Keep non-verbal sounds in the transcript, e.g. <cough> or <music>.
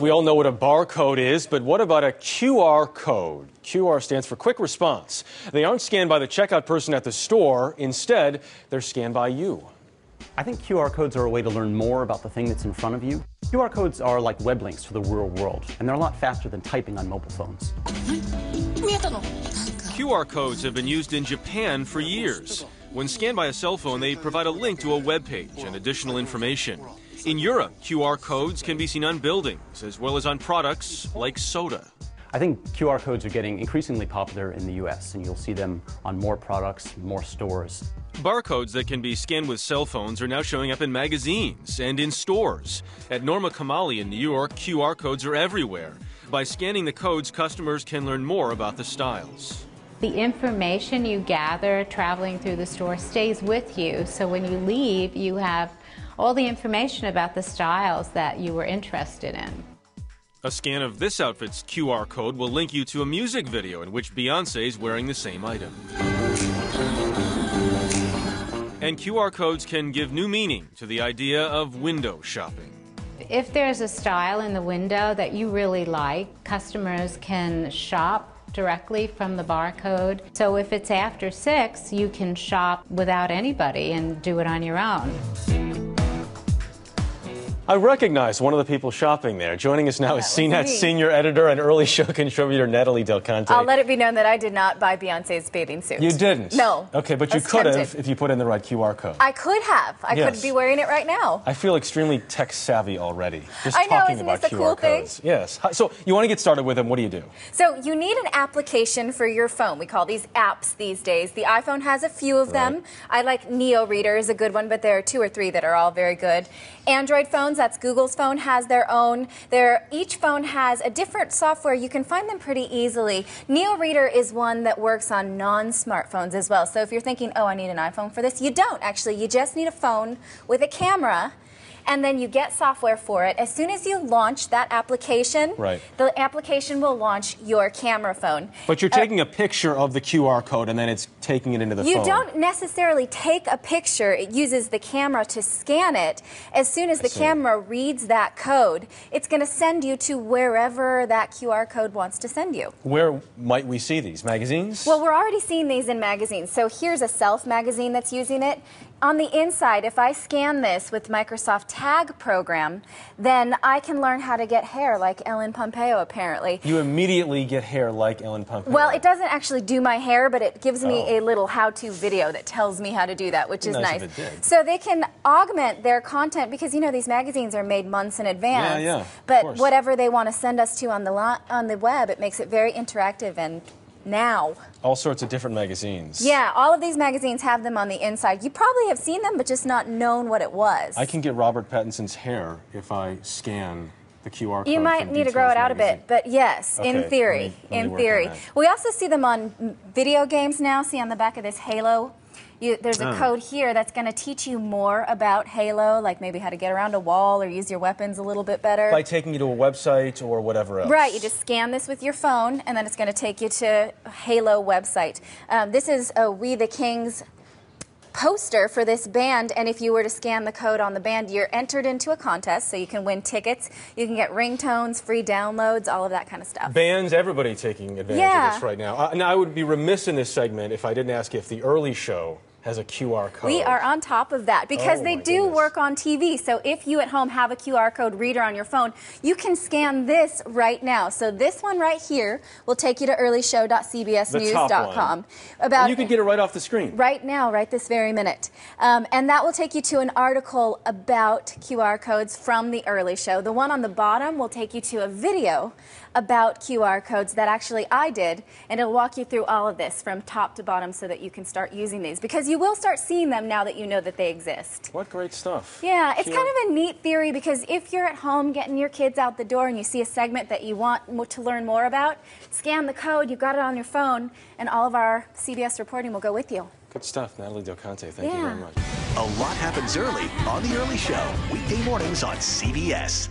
We all know what a barcode is, but what about a QR code? QR stands for quick response. They aren't scanned by the checkout person at the store. Instead, they're scanned by you. I think QR codes are a way to learn more about the thing that's in front of you. QR codes are like web links for the real world, and they're a lot faster than typing on mobile phones. QR codes have been used in Japan for years. When scanned by a cell phone, they provide a link to a web page and additional information. In Europe, QR codes can be seen on buildings as well as on products like soda. I think QR codes are getting increasingly popular in the US, and you'll see them on more products, more stores. Barcodes that can be scanned with cell phones are now showing up in magazines and in stores. At Norma Kamali in New York, QR codes are everywhere. By scanning the codes, customers can learn more about the styles. The information you gather traveling through the store stays with you, so when you leave, you have all the information about the styles that you were interested in. A scan of this outfit's QR code will link you to a music video in which Beyonce is wearing the same item. And QR codes can give new meaning to the idea of window shopping. If there's a style in the window that you really like, customers can shop directly from the barcode. So if it's after six, you can shop without anybody and do it on your own. I recognize one of the people shopping there. Joining us now is CNET senior editor and early show <laughs> contributor Natali Del Conte. I'll let it be known that I did not buy Beyonce's bathing suit. You didn't? No. Okay, but you could have if you put in the right QR code. I could have. I yes. could be wearing it right now. I feel extremely tech savvy already. Just I know, talking isn't about this QR cool codes. Thing? Yes. So you want to get started with them, what do you do? So you need an application for your phone. We call these apps these days. The iPhone has a few of right. them. I like Neo Reader is a good one, but there are two or three that are all very good. Android phones, that's Google's phone has their own. Their, each phone has a different software. You can find them pretty easily. Neo Reader is one that works on non-smartphones as well. So if you're thinking, oh, I need an iPhone for this, you don't actually. You just need a phone with a camera and then you get software for it. As soon as you launch that application, right. the application will launch your camera phone. But you're uh, taking uh, a picture of the QR code and then it's taking it into the you phone. You don't necessarily take a picture. It uses the camera to scan it. As soon as the camera reads that code, it's going to send you to wherever that QR code wants to send you. Where might we see these? Magazines? Well, we're already seeing these in magazines. So here's a Self magazine that's using it. On the inside, if I scan this with Microsoft Tag program, then I can learn how to get hair like Ellen Pompeo, apparently. You immediately get hair like Ellen Pompeo. Well, it doesn't actually do my hair, but it gives me oh. A little how-to video that tells me how to do that, which is nice. nice. So they can augment their content because, you know, these magazines are made months in advance. Yeah, yeah. But whatever they want to send us to on the, on the web, it makes it very interactive and now. All sorts of different magazines. Yeah, all of these magazines have them on the inside. You probably have seen them, but just not known what it was. I can get Robert Pattinson's hair if I scan the QR code. You might need to grow it out magazine. a bit, but yes, okay, in theory, let me, let in theory. We also see them on video games now. See on the back of this Halo you, there's a oh. code here that's going to teach you more about Halo, like maybe how to get around a wall or use your weapons a little bit better. By taking you to a website or whatever else. Right, you just scan this with your phone, and then it's going to take you to Halo website. Um, this is a We the Kings poster for this band and if you were to scan the code on the band you're entered into a contest so you can win tickets. You can get ringtones free downloads all of that kind of stuff. Bands everybody taking advantage yeah. of this right now. Uh, now i would be remiss in this segment if i didn't ask if the early show has a QR code. We are on top of that because oh they do goodness. work on TV. So if you at home have a QR code reader on your phone, you can scan this right now. So this one right here will take you to earlyshow.cbsnews.com. About and you can get it right off the screen. Right now, right this very minute. Um, and that will take you to an article about QR codes from the early show. The one on the bottom will take you to a video about QR codes that actually I did, and it'll walk you through all of this from top to bottom so that you can start using these because you will start seeing them now that you know that they exist. What great stuff. Yeah, it's kind of a neat theory because if you're at home getting your kids out the door and you see a segment that you want to learn more about, scan the code, you've got it on your phone, and all of our CBS reporting will go with you. Good stuff, Natali Del Conte. Thank yeah. you very much. A lot happens early on The Early Show, weekday mornings on CBS.